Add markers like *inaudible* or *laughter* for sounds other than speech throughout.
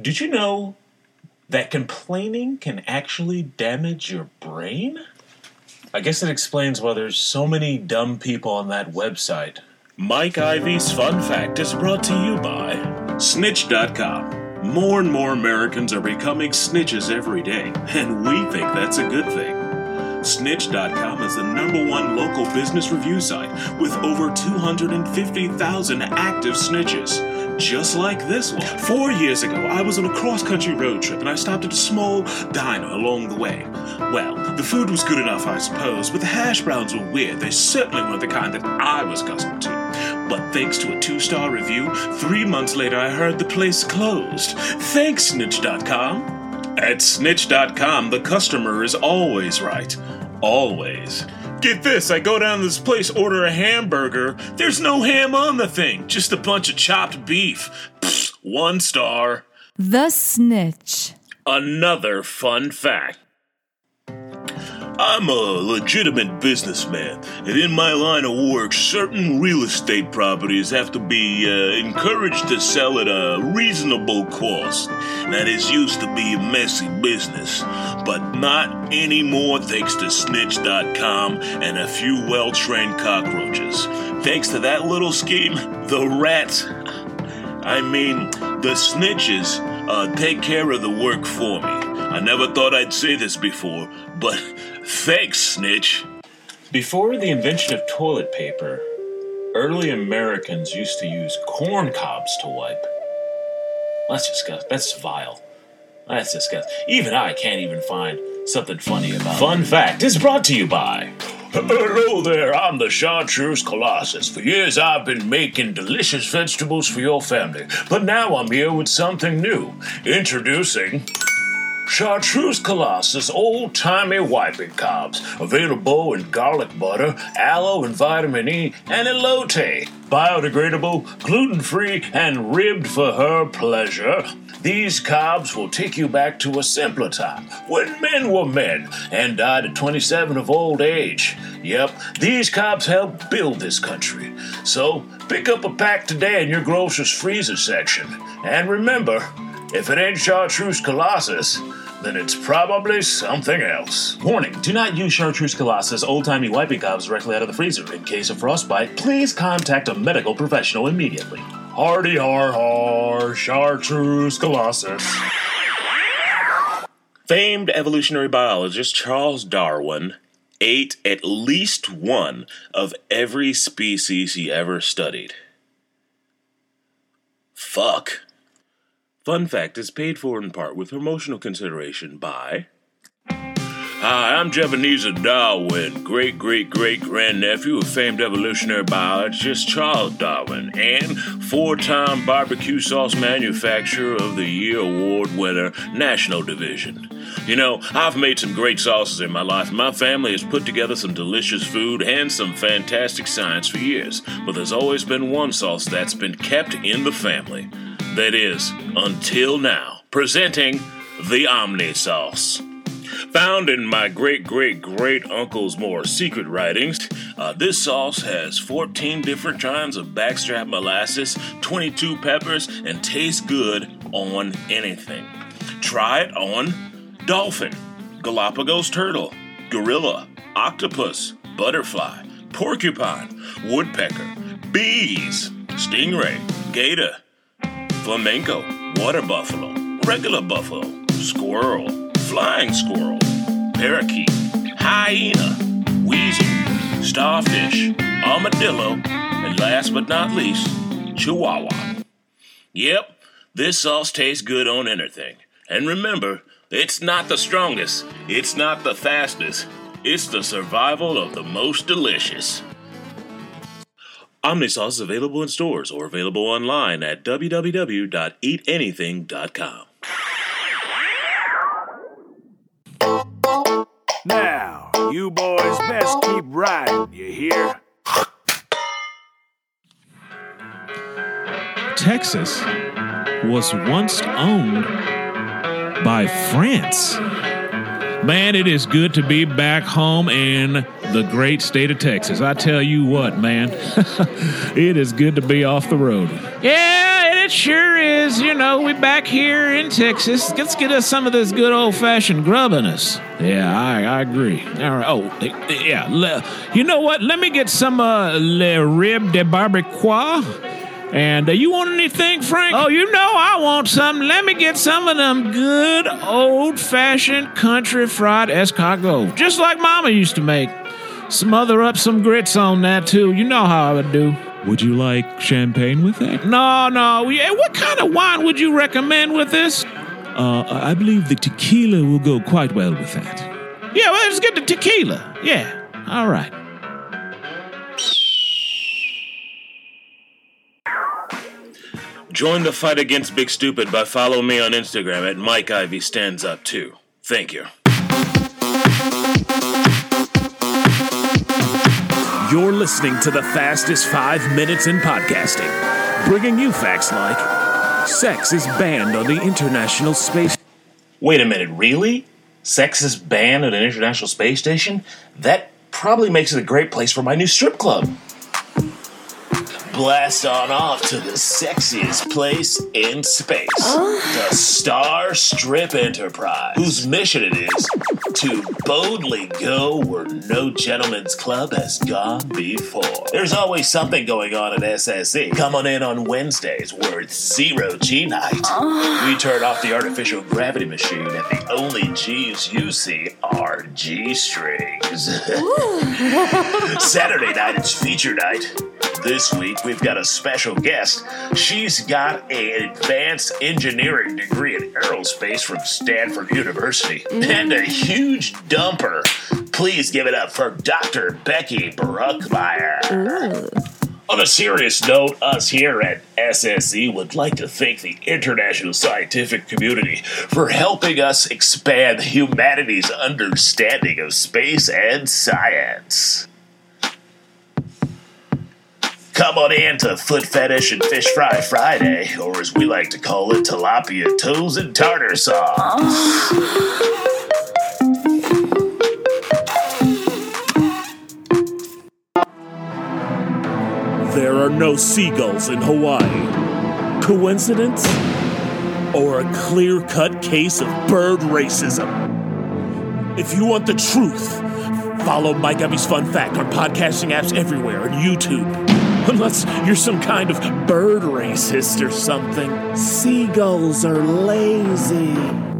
Did you know that complaining can actually damage your brain? I guess it explains why there's so many dumb people on that website. Mike Ivy's Fun Fact is brought to you by Snitch.com. More and more Americans are becoming snitches every day, and we think that's a good thing. Snitch.com is the number one local business review site with over 250,000 active snitches. Just like this one. Four years ago, I was on a cross country road trip and I stopped at a small diner along the way. Well, the food was good enough, I suppose, but the hash browns were weird. They certainly weren't the kind that I was accustomed to. But thanks to a two star review, three months later I heard the place closed. Thanks, Snitch.com. At Snitch.com, the customer is always right. Always. Get this, I go down to this place, order a hamburger. There's no ham on the thing, just a bunch of chopped beef. Pfft, one star. The Snitch. Another fun fact. I'm a legitimate businessman, and in my line of work, certain real estate properties have to be uh, encouraged to sell at a reasonable cost. That is used to be a messy business, but not anymore thanks to Snitch.com and a few well trained cockroaches. Thanks to that little scheme, the rats, I mean, the snitches, uh, take care of the work for me. I never thought I'd say this before, but thanks, Snitch. Before the invention of toilet paper, early Americans used to use corn cobs to wipe. That's disgusting. That's vile. That's disgusting. Even I can't even find something funny about it. Fun fact is brought to you by. Hello there, I'm the Chartreuse Colossus. For years I've been making delicious vegetables for your family, but now I'm here with something new. Introducing Chartreuse Colossus old timey wiping cobs, available in garlic butter, aloe and vitamin E, and elote. Biodegradable, gluten free, and ribbed for her pleasure. These cobs will take you back to a simpler time when men were men and died at 27 of old age. Yep, these cobs helped build this country. So pick up a pack today in your grocer's freezer section. And remember, if it ain't Chartreuse Colossus, then it's probably something else. Warning do not use Chartreuse Colossus old timey wiping cobs directly out of the freezer. In case of frostbite, please contact a medical professional immediately. Hardy har har, Chartreuse Colossus. Famed evolutionary biologist Charles Darwin ate at least one of every species he ever studied. Fuck. Fun fact is paid for in part with promotional consideration by. Hi, I'm Ebenezer Darwin, great great great grandnephew of famed evolutionary biologist Charles Darwin, and four time barbecue sauce manufacturer of the Year Award winner, National Division. You know, I've made some great sauces in my life. My family has put together some delicious food and some fantastic science for years, but there's always been one sauce that's been kept in the family. That is, until now. Presenting the Omni Sauce. Found in my great great great uncle's more secret writings, uh, this sauce has 14 different kinds of backstrap molasses, 22 peppers, and tastes good on anything. Try it on dolphin, Galapagos turtle, gorilla, octopus, butterfly, porcupine, woodpecker, bees, stingray, gator, flamenco, water buffalo, regular buffalo, squirrel, flying squirrel, parakeet, hyena, weasel, starfish, armadillo, and last but not least, chihuahua. Yep, this sauce tastes good on anything. And remember, it's not the strongest, it's not the fastest, it's the survival of the most delicious. Omnisauce is available in stores or available online at www.eatanything.com. Now, you boys best keep riding, you hear? Texas was once owned by France. Man, it is good to be back home in the great state of Texas. I tell you what, man, *laughs* it is good to be off the road. Yeah, and it sure is. You know, we back here in Texas. Let's get us some of this good old fashioned grubbiness. Yeah, I, I agree. All right. Oh, yeah. You know what? Let me get some uh, Le Rib de Barbacoa. And uh, you want anything, Frank? Oh, you know I want some. Let me get some of them good old fashioned country fried escargot, just like Mama used to make. Smother up some grits on that too. You know how I would do. Would you like champagne with that? No, no. Yeah, what kind of wine would you recommend with this? Uh, I believe the tequila will go quite well with that. Yeah, well, let's get the tequila. Yeah, all right. Join the fight against Big Stupid by following me on Instagram at Mike Ivy Stands Up Too. Thank you. You're listening to the fastest five minutes in podcasting, bringing you facts like sex is banned on the International Space. Wait a minute, really? Sex is banned at an International Space Station? That probably makes it a great place for my new strip club. Blast on off to the sexiest place in space the Star Strip Enterprise, whose mission it is to boldly go where no gentleman's club has gone before. There's always something going on at SSE. Come on in on Wednesdays where it's zero G night. Ah. We turn off the artificial gravity machine, and the only G's you see are G strings. *laughs* *laughs* Saturday night is feature night. This week we've got a special guest. She's got an advanced engineering degree in aerospace from Stanford University mm-hmm. and a huge dumper. Please give it up for Dr. Becky Bruckmeyer. On a serious note, us here at SSE would like to thank the international scientific community for helping us expand humanity's understanding of space and science. Come on in to Foot Fetish and Fish Fry Friday, or as we like to call it, Tilapia Toes and Tartar Sauce. There are no seagulls in Hawaii. Coincidence? Or a clear cut case of bird racism? If you want the truth, follow Mike Ivy's Fun Fact on podcasting apps everywhere and YouTube. *laughs* Unless you're some kind of bird racist or something. Seagulls are lazy.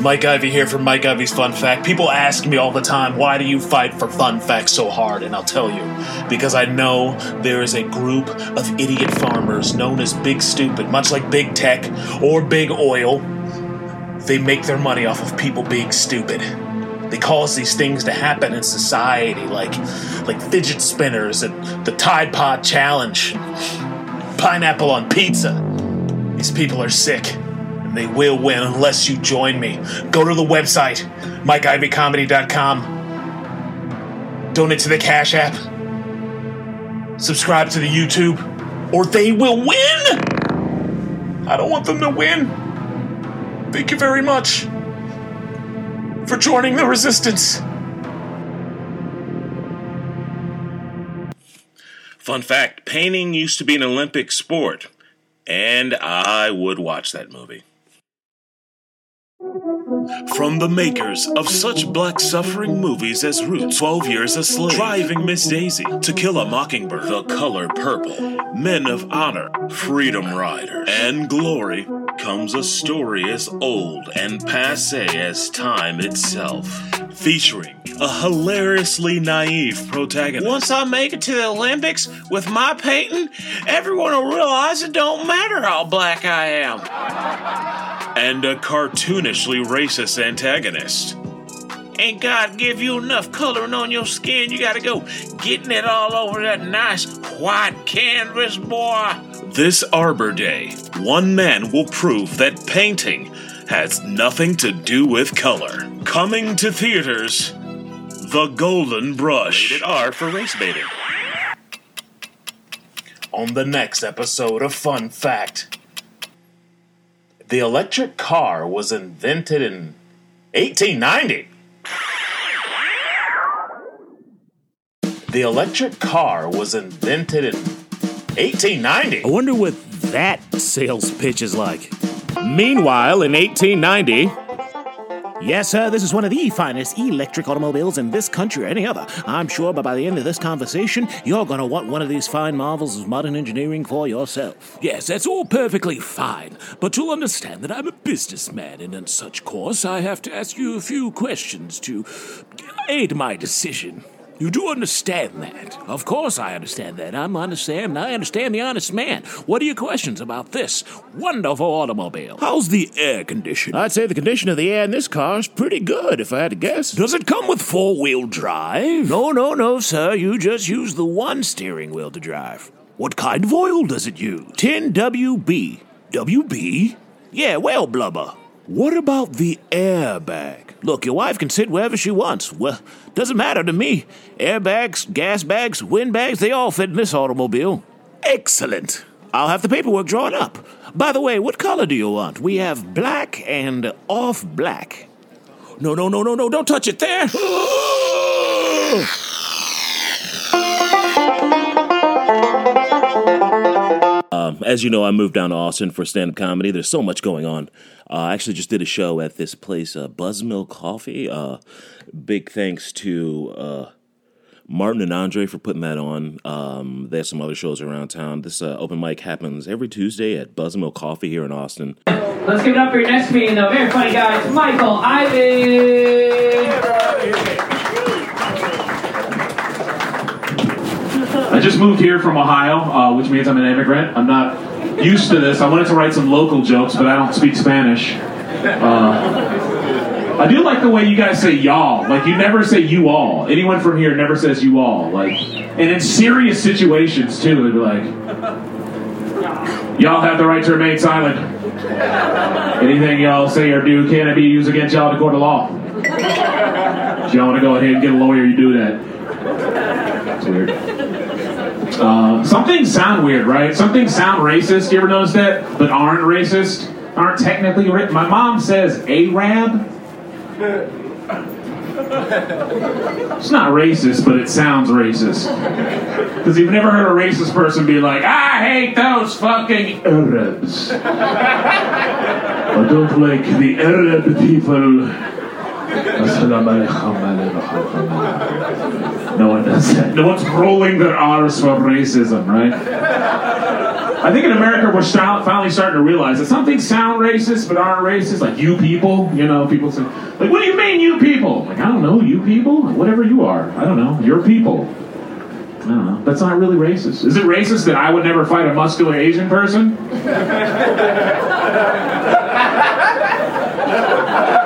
Mike Ivy here from Mike Ivy's Fun Fact. People ask me all the time, why do you fight for fun facts so hard? And I'll tell you, because I know there is a group of idiot farmers known as Big Stupid, much like Big Tech or Big Oil. They make their money off of people being stupid. They cause these things to happen in society, like like fidget spinners and the Tide Pod Challenge, pineapple on pizza. These people are sick, and they will win unless you join me. Go to the website, MikeIvyComedy.com. Donate to the Cash App. Subscribe to the YouTube, or they will win. I don't want them to win. Thank you very much for joining the resistance. Fun fact painting used to be an Olympic sport, and I would watch that movie. From the makers of such black suffering movies as Root, 12 Years a Slave, Driving Miss Daisy, To Kill a Mockingbird, The Color Purple, Men of Honor, Freedom Rider, and Glory comes a story as old and passe as time itself. Featuring a hilariously naive protagonist. Once I make it to the Olympics with my painting, everyone will realize it don't matter how black I am and a cartoonishly racist antagonist. Ain't God give you enough coloring on your skin? You gotta go getting it all over that nice white canvas, boy. This Arbor Day, one man will prove that painting has nothing to do with color. Coming to theaters, The Golden Brush. Rated R for race baiting. On the next episode of Fun Fact. The electric car was invented in 1890. The electric car was invented in 1890. I wonder what that sales pitch is like. Meanwhile, in 1890, Yes, sir, this is one of the finest electric automobiles in this country or any other. I'm sure, but by the end of this conversation, you're going to want one of these fine marvels of modern engineering for yourself. Yes, that's all perfectly fine. But you'll understand that I'm a businessman, and in such course, I have to ask you a few questions to aid my decision. You do understand that. Of course I understand that. I'm understand I understand the honest man. What are your questions about this wonderful automobile? How's the air condition? I'd say the condition of the air in this car is pretty good, if I had to guess. Does it come with four-wheel drive? No, no, no, sir. You just use the one steering wheel to drive. What kind of oil does it use? 10 WB. WB? Yeah, well, blubber. What about the airbag? Look, your wife can sit wherever she wants. Well, doesn't matter to me. Airbags, gas bags, wind bags, they all fit in this automobile. Excellent. I'll have the paperwork drawn up. By the way, what color do you want? We have black and off black. No, no, no, no, no, don't touch it there. *gasps* *gasps* Um, as you know, I moved down to Austin for stand up comedy. There's so much going on. Uh, I actually just did a show at this place, uh, Buzzmill Coffee. Uh, big thanks to uh, Martin and Andre for putting that on. Um, there's some other shows around town. This uh, open mic happens every Tuesday at Buzzmill Coffee here in Austin. Let's give it up for your next comedian, though. Very funny guy, it's Michael Ivy. I just moved here from Ohio, uh, which means I'm an immigrant. I'm not used to this. I wanted to write some local jokes, but I don't speak Spanish. Uh, I do like the way you guys say y'all. Like you never say you all. Anyone from here never says you all. Like, and in serious situations too, it'd be like, y'all have the right to remain silent. Anything y'all say or do can be used against y'all in a court of law. If y'all want to go ahead and get a lawyer, you do that. It's weird. Uh, some things sound weird, right? Some things sound racist. You ever notice that? But aren't racist? Aren't technically ra- My mom says Arab. It's not racist, but it sounds racist. Because you've never heard a racist person be like, I hate those fucking Arabs. *laughs* I don't like the Arab people. No one does that. No one's rolling their R's for racism, right? I think in America we're start, finally starting to realize that some things sound racist but aren't racist. Like you people, you know, people say, like, what do you mean you people? Like, I don't know, you people? Whatever you are. I don't know. Your people. I don't know. That's not really racist. Is it racist that I would never fight a muscular Asian person? *laughs*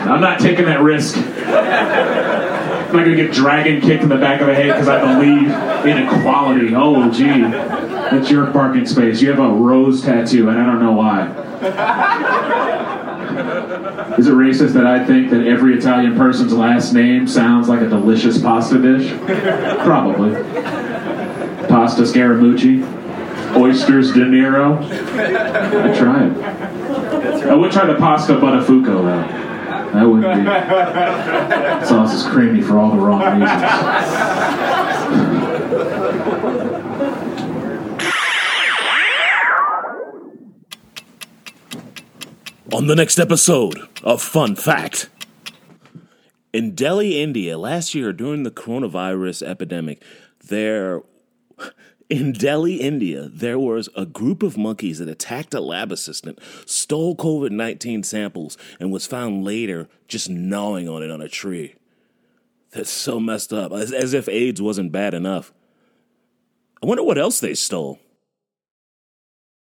I'm not taking that risk. I'm not gonna get dragon kicked in the back of the head because I believe in equality. Oh, gee, that's your parking space. You have a rose tattoo, and I don't know why. Is it racist that I think that every Italian person's last name sounds like a delicious pasta dish? Probably. Pasta Scaramucci, oysters De Niro. I it. I would try the pasta Buttafuoco though. That wouldn't be. Sauce is creamy for all the wrong reasons. On the next episode of Fun Fact. In Delhi, India, last year during the coronavirus epidemic, there in Delhi, India, there was a group of monkeys that attacked a lab assistant, stole COVID 19 samples, and was found later just gnawing on it on a tree. That's so messed up, as, as if AIDS wasn't bad enough. I wonder what else they stole.